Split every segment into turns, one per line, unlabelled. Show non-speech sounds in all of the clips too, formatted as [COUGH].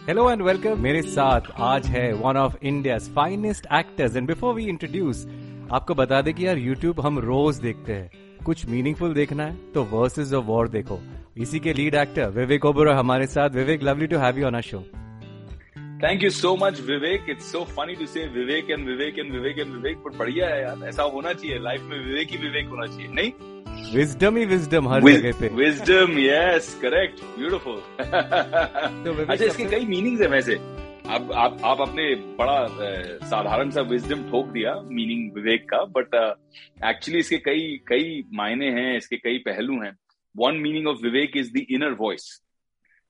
Hello and welcome मेरे साथ आज है one of India finest actors and before we introduce आपको बता दें कि यार यूट्यूब हम रोज देखते हैं। कुछ मीनिंगफुल देखना है तो वर्सेस ऑफ़ वॉर देखो। इसी के लीड एक्टर विवेक ओबरो हमारे साथ। Vivek lovely to have you on a show
thank you so much Vivek it's so funny to say Vivek and Vivek and Vivek and Vivek पर बढ़िया है यार ऐसा होना चाहिए। लाइफ में विवेक ही विवेक होना चाहिए नहीं?
विजडम ही विजडम हर जगह पे।
विजडम यस करेक्ट ब्यूटीफुल अच्छा इसके कई मीनिंग्स है वैसे। अब आप आप अपने बड़ा साधारण सा विजडम ठोक दिया मीनिंग विवेक का बट एक्चुअली इसके कई कई मायने हैं इसके कई पहलू हैं। One meaning of vivek is the inner voice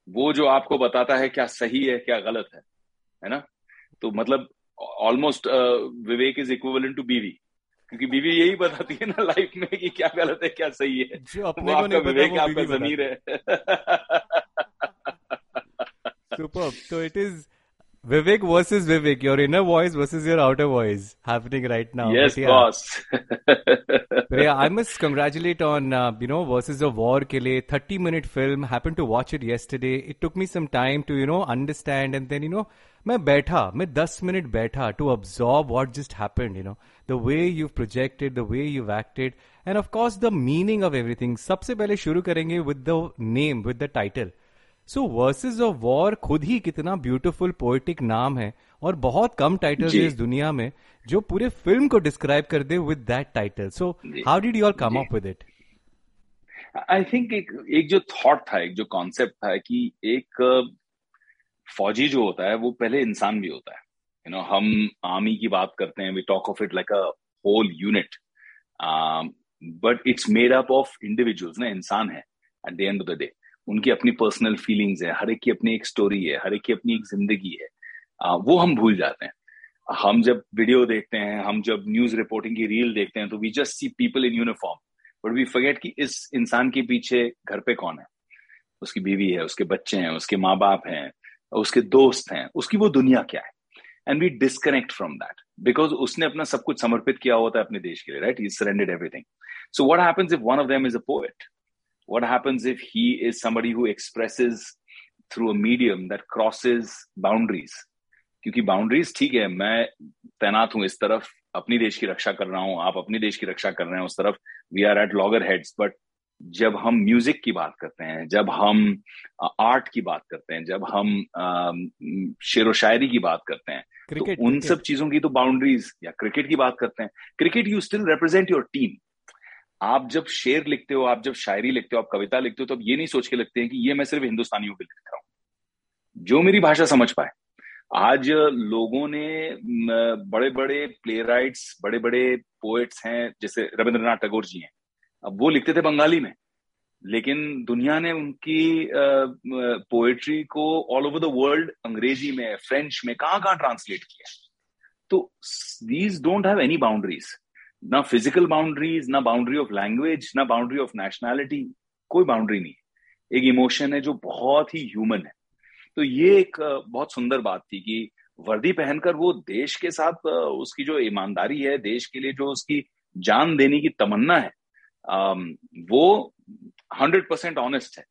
वो जो आपको बताता है क्या सही है क्या गलत है। है ना? तो मतलब almost vivek is equal to biwi क्योंकि बीवी यही बताती है ना लाइफ में कि क्या गलत है क्या सही है।
जो अपने वो आपका
विवेक आपका जमीर है।
सुपर तो it is vivek versus vivek your inner voice versus your outer voice happening right now
yes boss
I must congratulate on you know verses a war के लिए 30 minute film happened to watch it yesterday it took me some time to you know understand and then you know मैं बैठा मैं दस minute बैठा to absorb what just happened you know the way you projected the way you acted and of course the meaning of everything सबसे पहले शुरू करेंगे with the name with the title so verses of war खुद ही कितना beautiful poetic नाम है और बहुत कम टाइटल्स इस दुनिया में जो पूरे फ़िल्म को डिस्क्राइब कर दे with that title so how did you all come up with it
I think एक एक जो थॉट था एक जो कॉन्सेप्ट था कि एक फौजी जो होता है वो पहले इंसान भी होता है। यू you नो know, हम आर्मी की बात करते हैं we talk of it like a whole unit but it's made up of individuals ना इंसान है at the end of the day उनकी अपनी पर्सनल फीलिंग्स है हर एक की अपनी एक स्टोरी है हर एक की अपनी एक ज़िंदगी है। Uh, वो हम भूल जाते हैं। हम जब वीडियो देखते हैं हम जब न्यूज़ रिपोर्टिंग की रील देखते हैं तो we just see people in uniform but we forget कि इस इंसान के पीछे घर पे कौन है? उसकी बीवी है उसके बच्चे हैं उसके माँ बाप हैं उसके दोस्त हैं, उसकी वो दुनिया क्या है? And we disconnect from that because उसने अपना सब कुछ समर्पित किया होता है अपने देश के लिए right he surrendered everything so what happens if one of them is a poet if he is somebody who expresses through a medium that crosses boundaries? क्योंकि बाउंड्रीज ठीक है, मैं तैनात हूँ इस तरफ़, अपनी देश की रक्षा कर रहा हूँ, आप अपनी देश की रक्षा कर रहे हैं उस तरफ़ we are at loggerheads but जब हम म्यूज़िक की बात करते हैं जब हम आर्ट की बात करते हैं जब हम शेर व शायरी की बात करते हैं क्रिकेट, तो उन सब चीज़ों की तो बाउंड्रीज या क्रिकेट की बात करते हैं। Cricket you still represent your team आप जब शेर लिखते हो आप जब शायरी लिखते हो आप कविता लिखते हो तो आप ये नहीं सोच के लिखते हैं कि ये मैं सिर्फ़ हिंदुस्तानियों के लिख रहा हूँ। जो मेरी भाषा समझ पाए। आज लोगों ने बड़े बड़े प्ले राइट्स बड़े बड़े पोएट्स हैं जैसे रविंद्रनाथ टैगोर जी हैं। अब वो लिखते थे बंगाली में। लेकिन दुनिया ने उनकी पोएट्री को ऑल ओवर द वर्ल्ड अंग्रेज़ी में फ्रेंच में कहाँ कहाँ ट्रांसलेट किया तो these don't have any boundaries ना फ़िज़िकल बाउंड्रीज ना बाउंड्री ऑफ़ लैंग्वेज ना बाउंड्री ऑफ़ नेशनैलिटी कोई बाउंड्री नहीं एक इमोशन है जो बहुत ही ह्यूमन है। तो ये एक बहुत सुंदर बात थी कि वर्दी पहनकर वो देश के साथ उसकी जो ईमानदारी है, देश के लिए जो उसकी जान देने की तमन्ना है वो हंड्रेड परसेंट ऑनेस्ट है.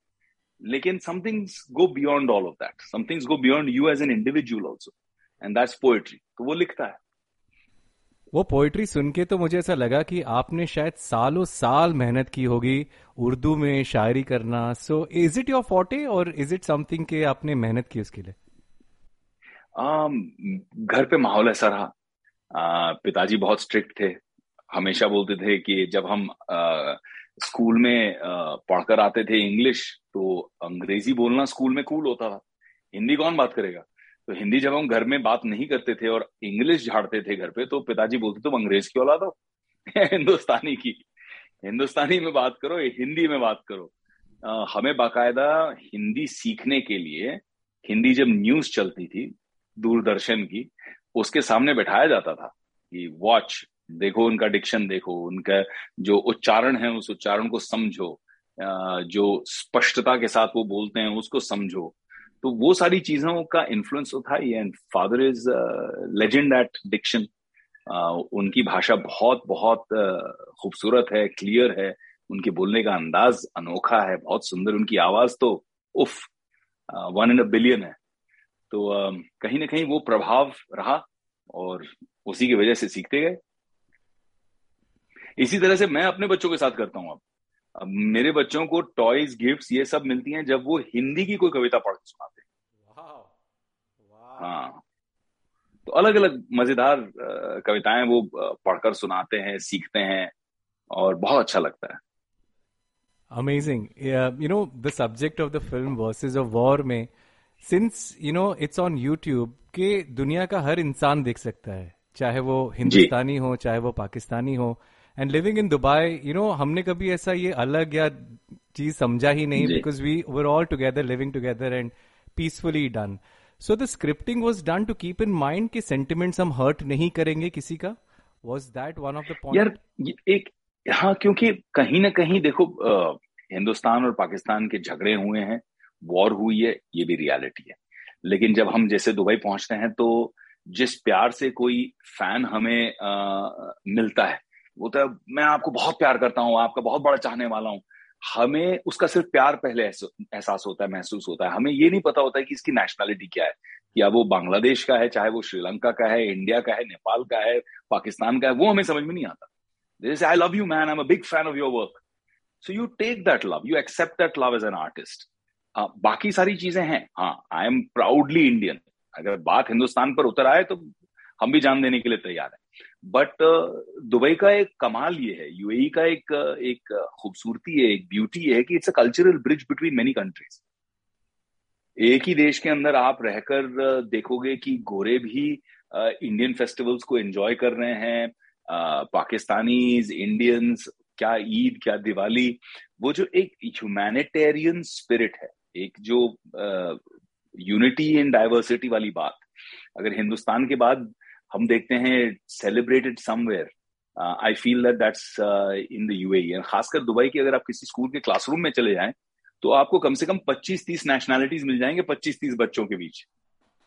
लेकिन somethings go beyond all of that somethings go beyond you as an individual also and that's poetry तो वो लिखता है।
वो पोइट्री सुन के तो मुझे ऐसा लगा कि आपने शायद सालों साल मेहनत की होगी उर्दू में शायरी करना। सो इज़ इट योर फोटे और इज़ इट समथिंग के आपने मेहनत की उसके लिए?
Um, घर पे माहौल ऐसा रहा। Uh, पिताजी बहुत स्ट्रिक्ट थे। हमेशा बोलते थे कि जब हम आ, स्कूल में पढ़कर आते थे इंग्लिश तो अंग्रेज़ी बोलना स्कूल में कूल होता था। हिंदी कौन बात करेगा? तो हिंदी जब हम घर में बात नहीं करते थे और इंग्लिश झाड़ते थे घर पे तो पिताजी बोलते तुम अंग्रेज़ की औलाद हो हिंदुस्तानी की। हिंदुस्तानी में बात करो हिंदी में बात करो। आ, हमें बाकायदा हिंदी सीखने के लिए हिंदी जब न्यूज़ चलती थी दूरदर्शन की उसके सामने बैठाया जाता था कि वॉच देखो उनका डिक्शन देखो, उनका जो उच्चारण है, उस उच्चारण को समझो जो स्पष्टता के साथ वो बोलते हैं, उसको समझो। तो वो सारी चीज़ों का इन्फ्लुएंस तो था ही and father is legend at diction उनकी भाषा बहुत बहुत खूबसूरत है क्लियर है, उनके बोलने का अंदाज अनोखा है, बहुत सुंदर, उनकी आवाज़ तो उफ वन इन अ बिलियन है। तो कहीं ना कहीं वो प्रभाव रहा, और उसी की वजह से सीखते गए। इसी तरह से मैं अपने बच्चों के साथ करता हूँ अब। मेरे बच्चों को टॉयज गिफ्ट्स ये सब मिलती हैं जब वो हिंदी की कोई कविता पढ़ के सुनाते हैं। हाँ। तो अलग अलग मज़ेदार कविताएँ वो पढ़कर सुनाते हैं सीखते हैं और बहुत अच्छा लगता है।
Amazing you know the subject of the film verses of war में since you know it's on YouTube के दुनिया का हर इंसान देख सकता है। चाहे वो हिंदुस्तानी हो चाहे वो पाकिस्तानी हो and living in Dubai you know हमने कभी ऐसा ये अलग या चीज़ समझा ही नहीं because we were all together living together and peacefully done so the scripting was done to keep in mind कि सेंटिमेंट्स हम हर्ट नहीं करेंगे किसी का? Was that one of the point
यार एक हाँ क्योंकि कहीं ना कहीं देखो आ, हिंदुस्तान और पाकिस्तान के झगड़े हुए हैं वॉर हुई है ये भी रियलिटी है। लेकिन जब हम जैसे दुबई पहुँचते हैं तो जिस प्यार से कोई फ़ैन हमें आ, मिलता है वो तो मैं आपको बहुत प्यार करता हूँ, आपका बहुत बड़ा चाहने वाला हूँ। हमें उसका सिर्फ़ प्यार पहले एहसास होता है, महसूस होता है। हमें ये नहीं पता होता है कि इसकी नेशनैलिटी क्या है। क्या वो बांग्लादेश का है, चाहे वो श्रीलंका का है, इंडिया का है, नेपाल का है, पाकिस्तान का है, वो हमें समझ में नहीं आता। जैसे I love you man I am big fan of your work so you take that love you accept that love as an artist बाकी सारी चीज़ें हैं। हाँ आई एम प्राउडली इंडियन अगर बात हिंदुस्तान पर उतर आए तो हम भी जान देने के लिए तैयार है। बट दुबई का एक कमाल ये है यूएई का एक एक खूबसूरती है, एक ब्यूटी है कि it's a cultural bridge between many countries एक ही देश के अंदर आप रहकर देखोगे कि गोरे भी इंडियन फेस्टिवल्स को एंजॉय कर रहे हैं पाकिस्तानीज इंडियंस क्या ईद क्या दिवाली वो जो एक ह्यूमैनिटेरियन स्पिरिट है, एक जो यूनिटी इन डाइवर्सिटी वाली बात। अगर हिंदुस्तान के बाद हम देखते हैं celebrated somewhere I feel that that's in the U and खासकर दुबई की अगर आप किसी स्कूल के क्लासरूम में चले जाएँ तो आपको कम से कम 25-30 नेशनैलिटीज मिल जाएँगे 25-30 बच्चों के बीच.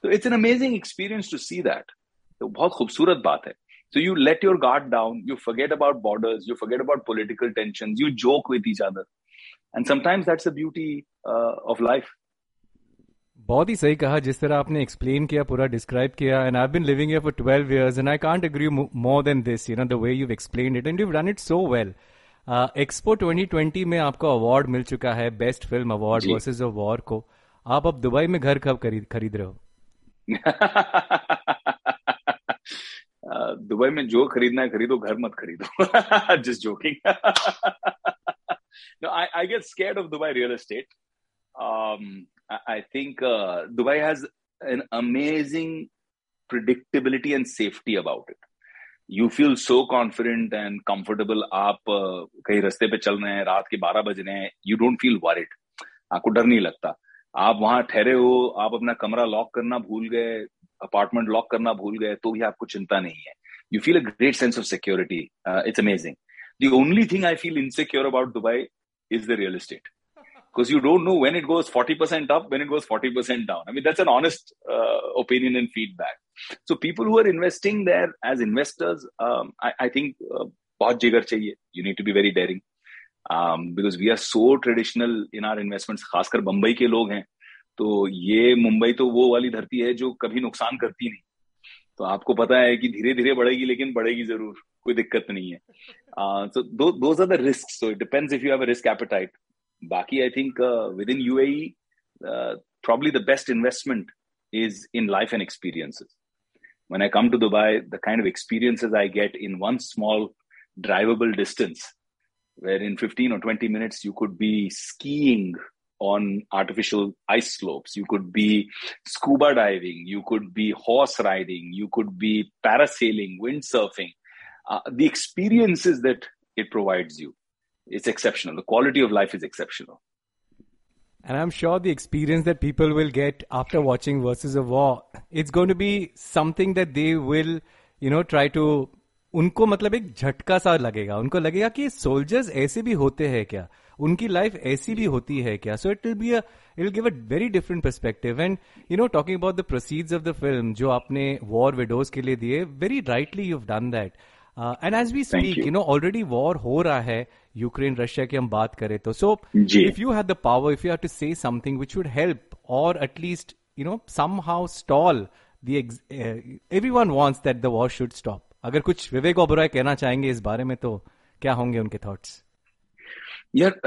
तो it's an amazing experience to see that तो बहुत खूबसूरत बात है. So you let your guard down you forget about borders you forget about political tension you joke with each other and sometimes that's a beauty of life
बहुत ही सही कहा जिस तरह आपने एक्सप्लेन किया पूरा डिस्क्राइब किया and I been living here for 12 years and I can't agree more than this you know the way you explain it and you done it so well expo 2020 में आपको अवार्ड मिल चुका है best film award verses of war को। आप अब Dubai में घर कब खरीद खरीद रहे हो? [LAUGHS]
दुबई में जो खरीदना है खरीदो घर मत खरीदो। [LAUGHS] Just joking [LAUGHS] no I, I get scared of dubai real estate. Um, I think uh, Dubai has an amazing predictability and safety about it. You feel so confident and comfortable. आप uh, कहीं रास्ते पे चल रहे हैं रात के 12 बज रहे हैं यू डोंट फील वरिड आपको डर नहीं लगता। आप वहाँ ठहरे हो आप अपना कमरा लॉक करना भूल गए अपार्टमेंट लॉक करना भूल गए तो भी आपको चिंता नहीं है। You feel a great sense of security it's amazing the only thing I feel insecure about Dubai is the real estate because you don't know when it goes 40% up, when it goes 40% down. I mean, that's an honest uh, opinion and feedback. So people who are investing there as investors, um, I, I, think uh, You need to be very daring. Um, because we are so traditional in our investments, खासकर बंबई के लोग हैं. तो ये मुंबई तो वो वाली धरती है जो कभी नुकसान करती नहीं तो आपको पता है कि धीरे धीरे बढ़ेगी लेकिन बढ़ेगी ज़रूर कोई दिक्कत नहीं है so those are the risk so it depends if you have a risk appetite Baki, I think uh, within UAE, uh, probably the best investment is in life and experiences. When I come to Dubai, the kind of experiences I get in one small drivable distance, where in 15 or 20 minutes you could be skiing on artificial ice slopes, you could be scuba diving, you could be horse riding, you could be parasailing, windsurfing. Uh, the experiences that it provides you it's exceptional. The quality of life is exceptional.
And I'm sure the experience that people will get after watching Versus of War, it's going to be something that they will, you know, try to उनको मतलब एक झटका सा लगेगा उनको लगेगा कि soldiers ऐसे भी होते हैं क्या उनकी लाइफ ऐसी भी होती है क्या so it will be it give a very different perspective and you know talking about the proceeds of the film जो आपने वॉर विडोज के लिए दिए very rightly you done that and as we speak you know already war हो रहा है Ukraine Russia की हम बात करें तो। So if you have the power if you have to say something which would help or at least know somehow stall the ex- uh, everyone wants that the war should stop. अगर कुछ विवेक ओबराय कहना चाहेंगे इस बारे में तो क्या होंगे उनके थॉट्स
यार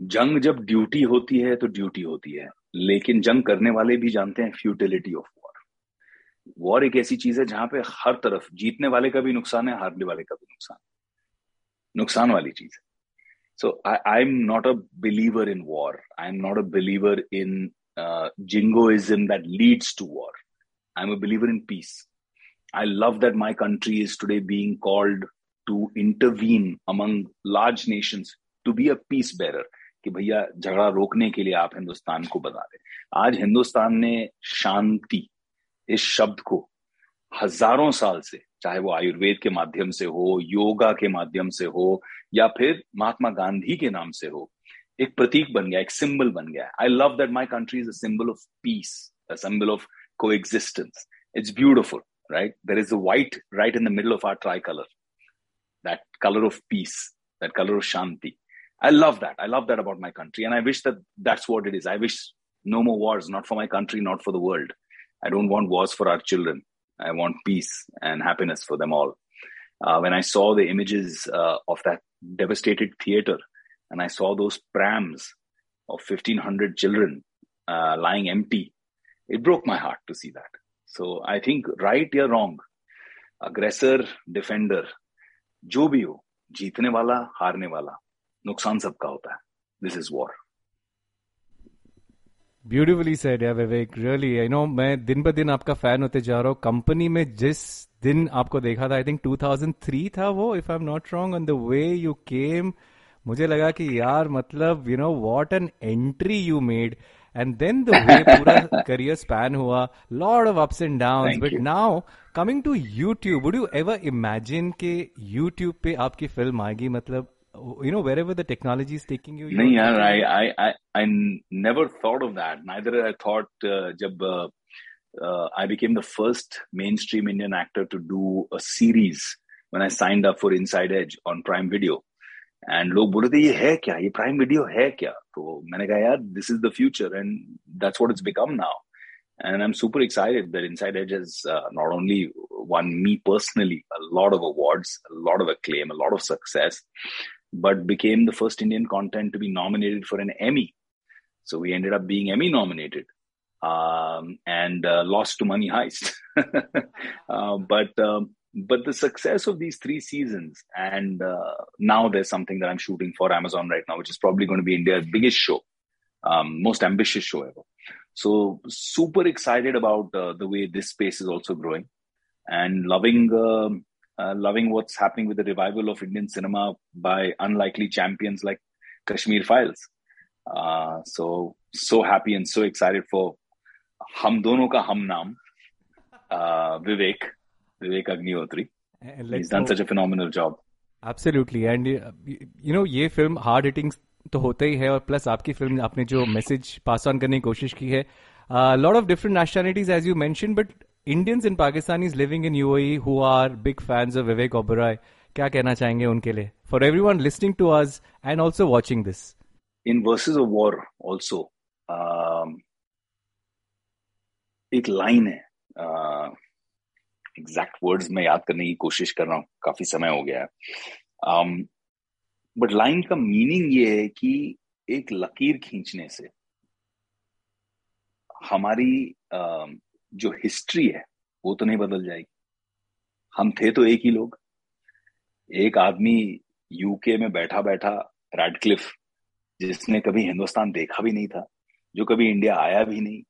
जंग जब ड्यूटी होती है तो ड्यूटी होती है लेकिन जंग करने वाले भी जानते हैं फ्यूटिलिटी ऑफ़ वॉर वॉर एक ऐसी चीज़ है जहाँ पे हर तरफ़ जीतने वाले का भी नुकसान है हारने वाले का भी नुकसान नुकसान वाली चीज़ है So I, I'm not a believer in war. I'm not a believer in uh, jingoism that leads to war. I'm a believer in peace. I love that my country is today being called to intervene among large nations to be a peace bearer. कि भैया झगड़ा रोकने के लिए आप हिंदुस्तान को बता दें आज हिंदुस्तान ने शांति इस शब्द को हज़ारों साल से चाहे वो आयुर्वेद के माध्यम से हो, योगा के माध्यम से हो, या फिर महात्मा गांधी के नाम से हो, एक प्रतीक बन गया, एक सिंबल बन गया। I love that my country is emblem of peace emblem of coexistence it's beautiful right there is a white right in the middle of our tricolour that colour of peace that colour of shanti I love that I love that about my country and I wish that that's what it is I wish no more wars not for my country not for the world I don't want wars for our children I want peace and happiness for them all. Uh, when I saw the images uh, of that devastated theater, and I saw those prams of 1,500 children uh, lying empty. It broke my heart to see that. So I think right or wrong, aggressor, defender, जो भी हो जीतने वाला हारने वाला नुकसान सबका होता है this is war
Beautifully said या विवेक रियली आई नो मैं दिन ब दिन आपका फ़ैन होते जा रहा हूँ। कंपनी में जिस दिन आपको देखा था आई थिंक 2003 था वो if I am not wrong on the way you came मुझे लगा कि यार मतलब you know what an entry you made and then the way पूरा करियर स्पैन हुआ lot of ups and down but now coming to YouTube would you ever imagine के YouTube पे आपकी फ़िल्म आएगी? मतलब you know wherever the technology is taking you
no, yeah I, I i i never thought of that neither i thought uh, jab uh, uh, i became the first mainstream indian actor to do a series when i signed up for inside edge on prime video and लोग बोल रहे थे ये है क्या ये prime video है क्या तो मैंने कहा यार this is the future and that's what it's become now and I'm super excited that Inside Edge has uh, not only won me personally a lot of awards, a lot of acclaim, a lot of success, but became the first Indian content to be nominated for an Emmy. So we ended up being Emmy nominated um, and uh, lost to Money Heist. [LAUGHS] uh, but um, but the success of these three seasons and uh, now there's something that i'm shooting for amazon right now which is probably going to be india's biggest show um, most ambitious show ever so super excited about uh, the way this space is also growing and loving um, uh, loving what's happening with the revival of indian cinema by unlikely champions like kashmir files uh, so so happy and so excited for hum dono ka hum naam uh, vivek Vivek Agnihotri. He's done such a phenomenal job.
Absolutely. And, you know, ये film hard hitting तो होता ही है और plus आपकी film आपने जो message pass on करने की कोशिश की है lot of different nationalities as you mention but Indians in Pakistanis living in UAE who are big fans of Vivek Oberoi क्या कहना चाहेंगे उनके लिए for everyone listening to us and also watching this
in verses of war also एक line है exact uh, words में याद करने की कोशिश कर रहा हूँ काफ़ी समय हो गया है। बट um, लाइन का मीनिंग ये है कि एक लकीर खींचने से हमारी uh, जो हिस्ट्री है, वो तो नहीं बदल जाएगी। हम थे तो एक ही लोग। एक आदमी यूके में बैठा बैठा रेडक्लिफ जिसने कभी हिंदुस्तान देखा भी नहीं था, जो कभी इंडिया आया भी नहीं।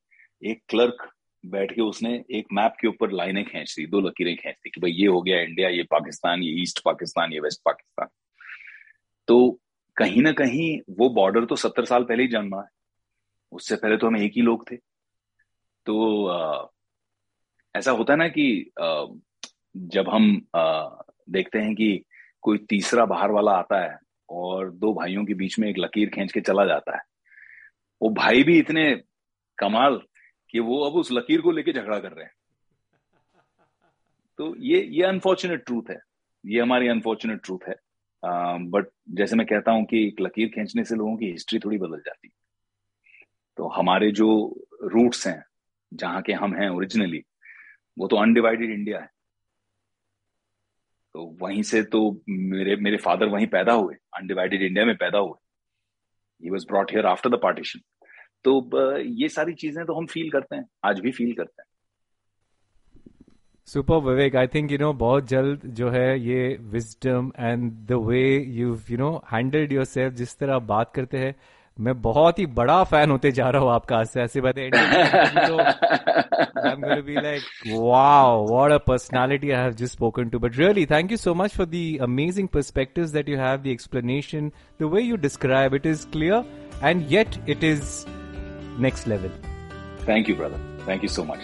एक क्लर्क बैठ के उसने एक मैप के ऊपर लाइनें खींच दी, दो लकीरें खींच दी कि भाई ये हो गया इंडिया ये पाकिस्तान, ये ईस्ट पाकिस्तान, ये वेस्ट पाकिस्तान। तो कहीं ना कहीं वो बॉर्डर तो सत्तर साल पहले ही जन्मा है। उससे पहले तो हम एक ही लोग थे। तो आ, ऐसा होता है ना कि आ, जब हम आ, देखते हैं कि कोई तीसरा बाहर वाला आता है और दो भाइयों के बीच में एक लकीर खींच के चला जाता है वो भाई भी इतने कमाल कि वो अब उस लकीर को लेके झगड़ा कर रहे हैं। तो ये ये अनफॉर्चुनेट ट्रूथ है। ये हमारी अनफॉर्चुनेट ट्रूथ है। बट जैसे मैं कहता हूँ कि एक लकीर खींचने से लोगों की हिस्ट्री थोड़ी बदल जाती है। तो हमारे जो रूट्स हैं जहाँ के हम हैं ओरिजिनली वो तो अनडिवाइडेड इंडिया है। तो वहीं से तो मेरे मेरे फादर वहीं पैदा हुए अनडिवाइडेड इंडिया में पैदा हुए। He was brought here after the partition तो ये सारी चीज़ें तो हम फील करते हैं, आज भी फील करते हैं।
Super Vivek I think you know बहुत जल्द जो है ये wisdom and the way you you know handled yourself जिस तरह आप बात करते हैं मैं बहुत ही बड़ा फ़ैन होते जा रहा हूँ आपका ऐसे ऐसे बात personality I have just spoken to but really thank you so much for the amazing perspective that you have the explanation the way you describe it is clear and yet it is next level
thank you brother thank you so much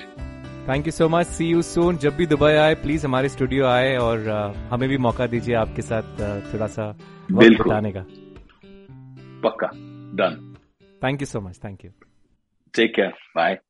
thank you so much see you soon जब भी Dubai आए please हमारे studio आए और uh, हमें भी मौका दीजिए आपके साथ uh, थोड़ा सा बताने का।
पक्का। Done.
Thank you so much. Thank you.
Take care. Bye.